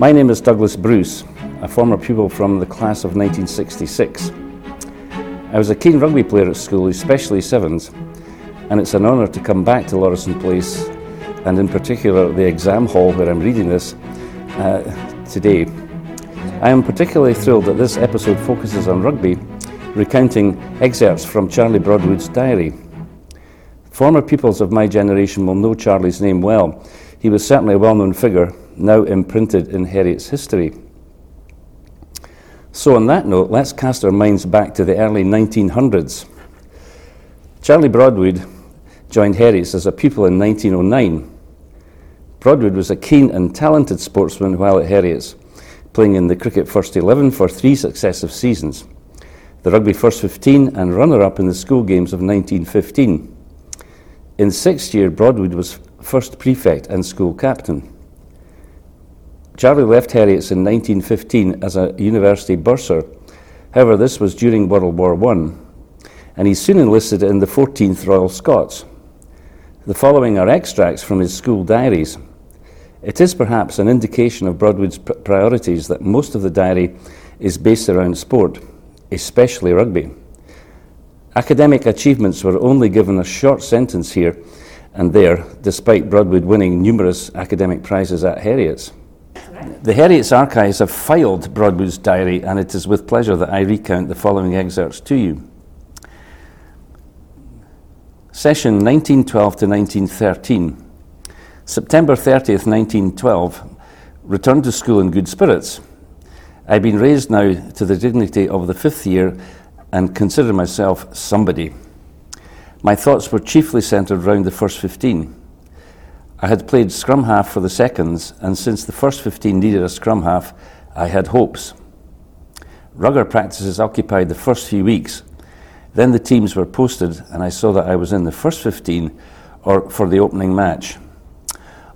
My name is Douglas Bruce, a former pupil from the class of 1966. I was a keen rugby player at school, especially sevens, and it's an honour to come back to Lauriston Place, and in particular the exam hall where I'm reading this uh, today. I am particularly thrilled that this episode focuses on rugby, recounting excerpts from Charlie Broadwood's diary. Former pupils of my generation will know Charlie's name well. He was certainly a well known figure, now imprinted in Heriot's history. So, on that note, let's cast our minds back to the early 1900s. Charlie Broadwood joined Heriot's as a pupil in 1909. Broadwood was a keen and talented sportsman while at Heriot's, playing in the cricket first 11 for three successive seasons, the rugby first 15, and runner up in the school games of 1915. In sixth year, Broadwood was first prefect and school captain. Charlie left Heriot's in 1915 as a university bursar. However, this was during World War I, and he soon enlisted in the 14th Royal Scots. The following are extracts from his school diaries. It is perhaps an indication of Broadwood's priorities that most of the diary is based around sport, especially rugby. Academic achievements were only given a short sentence here and there, despite Broadwood winning numerous academic prizes at Heriot's. The Heriot's archives have filed Broadwood's diary, and it is with pleasure that I recount the following excerpts to you. Session 1912 to 1913. September 30th, 1912. Returned to school in good spirits. I've been raised now to the dignity of the fifth year and consider myself somebody. My thoughts were chiefly centred round the first 15. I had played scrum half for the seconds, and since the first 15 needed a scrum half, I had hopes. Rugger practices occupied the first few weeks. Then the teams were posted, and I saw that I was in the first 15 or for the opening match.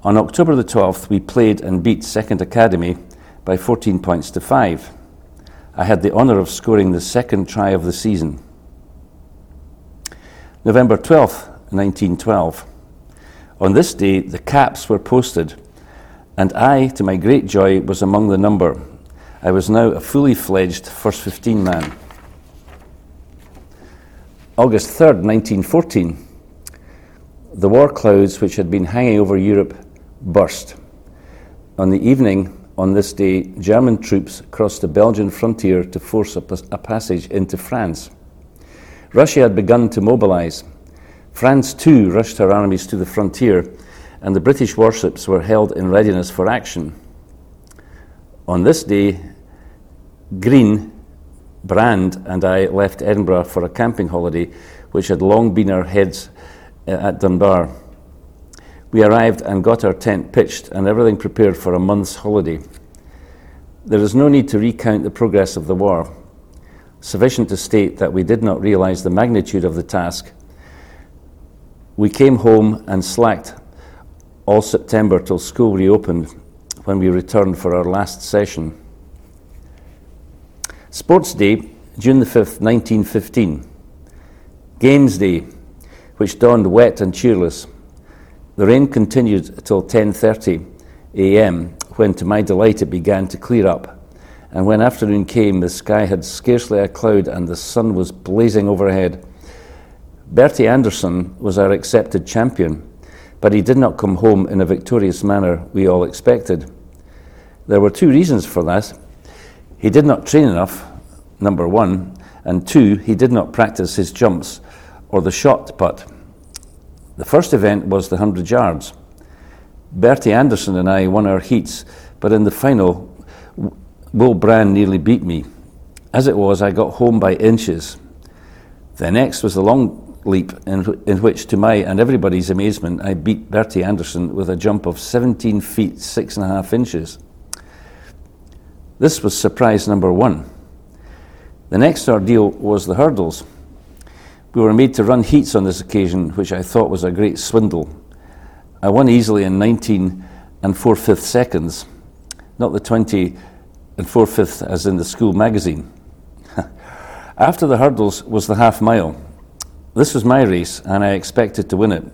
On October the 12th, we played and beat Second Academy by 14 points to 5. I had the honour of scoring the second try of the season. November 12th, 1912. On this day, the caps were posted, and I, to my great joy, was among the number. I was now a fully fledged first 15 man. August 3rd, 1914. The war clouds which had been hanging over Europe burst. On the evening on this day, German troops crossed the Belgian frontier to force a, a passage into France. Russia had begun to mobilize. France too rushed her armies to the frontier, and the British warships were held in readiness for action. On this day, Green, Brand, and I left Edinburgh for a camping holiday, which had long been our heads uh, at Dunbar. We arrived and got our tent pitched and everything prepared for a month's holiday. There is no need to recount the progress of the war. Sufficient to state that we did not realize the magnitude of the task we came home and slacked all September till school reopened when we returned for our last session. Sports Day, June the 5th, 1915. Games Day, which dawned wet and cheerless. The rain continued till 10:30 a.m., when to my delight it began to clear up. And when afternoon came, the sky had scarcely a cloud and the sun was blazing overhead. Bertie Anderson was our accepted champion, but he did not come home in a victorious manner we all expected. There were two reasons for that. He did not train enough, number one, and two, he did not practice his jumps or the shot put. The first event was the 100 yards. Bertie Anderson and I won our heats, but in the final, Will Brand nearly beat me. As it was, I got home by inches. The next was the long leap in, in which, to my and everybody's amazement, I beat Bertie Anderson with a jump of 17 feet, six and a half inches. This was surprise number one. The next ordeal was the hurdles. We were made to run heats on this occasion, which I thought was a great swindle. I won easily in 19 and 4 fifths seconds, not the 20 and 4 fifths as in the school magazine. After the hurdles was the half mile. This was my race, and I expected to win it.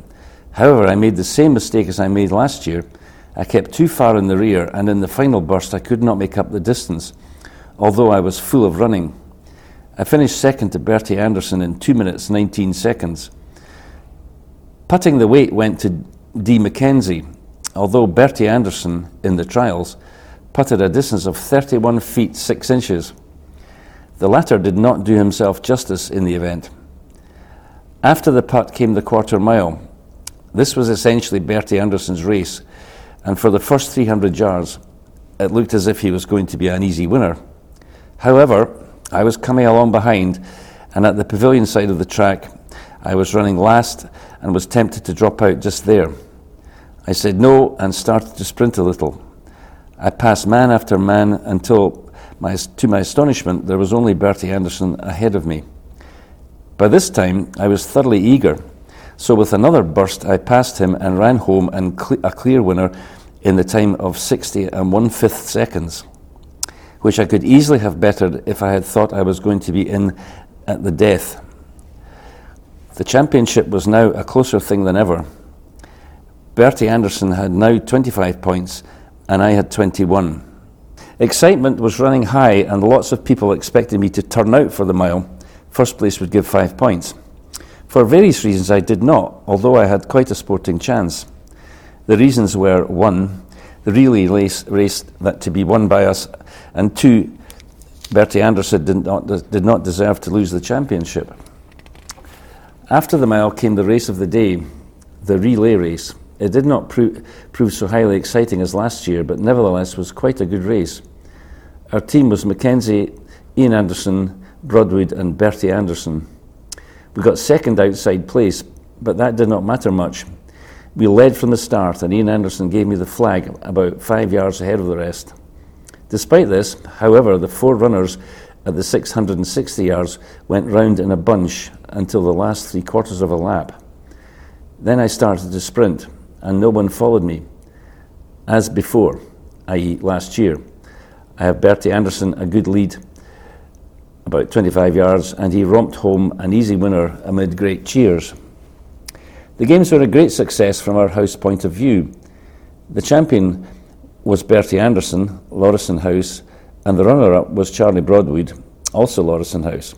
However, I made the same mistake as I made last year, I kept too far in the rear, and in the final burst, I could not make up the distance, although I was full of running. I finished second to Bertie Anderson in 2 minutes 19 seconds. Putting the weight went to D. McKenzie, although Bertie Anderson in the trials putted a distance of 31 feet 6 inches. The latter did not do himself justice in the event. After the putt came the quarter mile. This was essentially Bertie Anderson's race, and for the first 300 yards, it looked as if he was going to be an easy winner. However, I was coming along behind, and at the pavilion side of the track, I was running last and was tempted to drop out just there. I said no and started to sprint a little. I passed man after man until, my, to my astonishment, there was only Bertie Anderson ahead of me. By this time, I was thoroughly eager, so with another burst, I passed him and ran home and a clear winner in the time of 60 and one fifth seconds, which I could easily have bettered if I had thought I was going to be in at the death. The championship was now a closer thing than ever. Bertie Anderson had now 25 points, and I had 21. Excitement was running high, and lots of people expected me to turn out for the mile. First place would give five points. For various reasons, I did not, although I had quite a sporting chance. The reasons were one, the relay race, race that to be won by us, and two, Bertie Anderson did not, did not deserve to lose the championship. After the mile came the race of the day, the relay race. It did not pro- prove so highly exciting as last year, but nevertheless was quite a good race. Our team was Mackenzie, Ian Anderson, Broadwood, and Bertie Anderson. We got second outside place, but that did not matter much. We led from the start, and Ian Anderson gave me the flag about five yards ahead of the rest. Despite this, however, the four runners at the 660 yards went round in a bunch until the last three quarters of a lap. Then I started to sprint and no one followed me. As before, i.e., last year, I have Bertie Anderson a good lead, about 25 yards, and he romped home an easy winner amid great cheers. The games were a great success from our house point of view. The champion was Bertie Anderson, Lauriston House, and the runner up was Charlie Broadwood, also Lauriston House.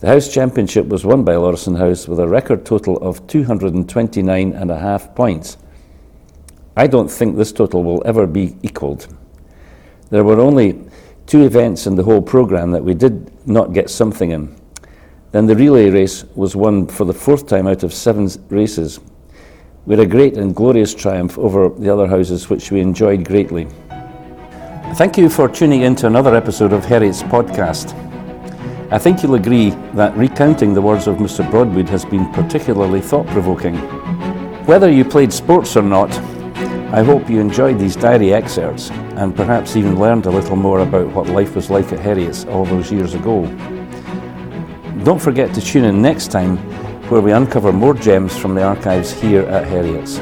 The House Championship was won by Lauriston House with a record total of 229 and a half points. I don't think this total will ever be equalled. There were only two events in the whole programme that we did not get something in. Then the relay race was won for the fourth time out of seven races. Had a great and glorious triumph over the other houses, which we enjoyed greatly. Thank you for tuning in to another episode of Heriot's podcast. I think you'll agree that recounting the words of Mr. Broadwood has been particularly thought provoking. Whether you played sports or not, I hope you enjoyed these diary excerpts and perhaps even learned a little more about what life was like at Heriot's all those years ago. Don't forget to tune in next time where we uncover more gems from the archives here at Heriot's.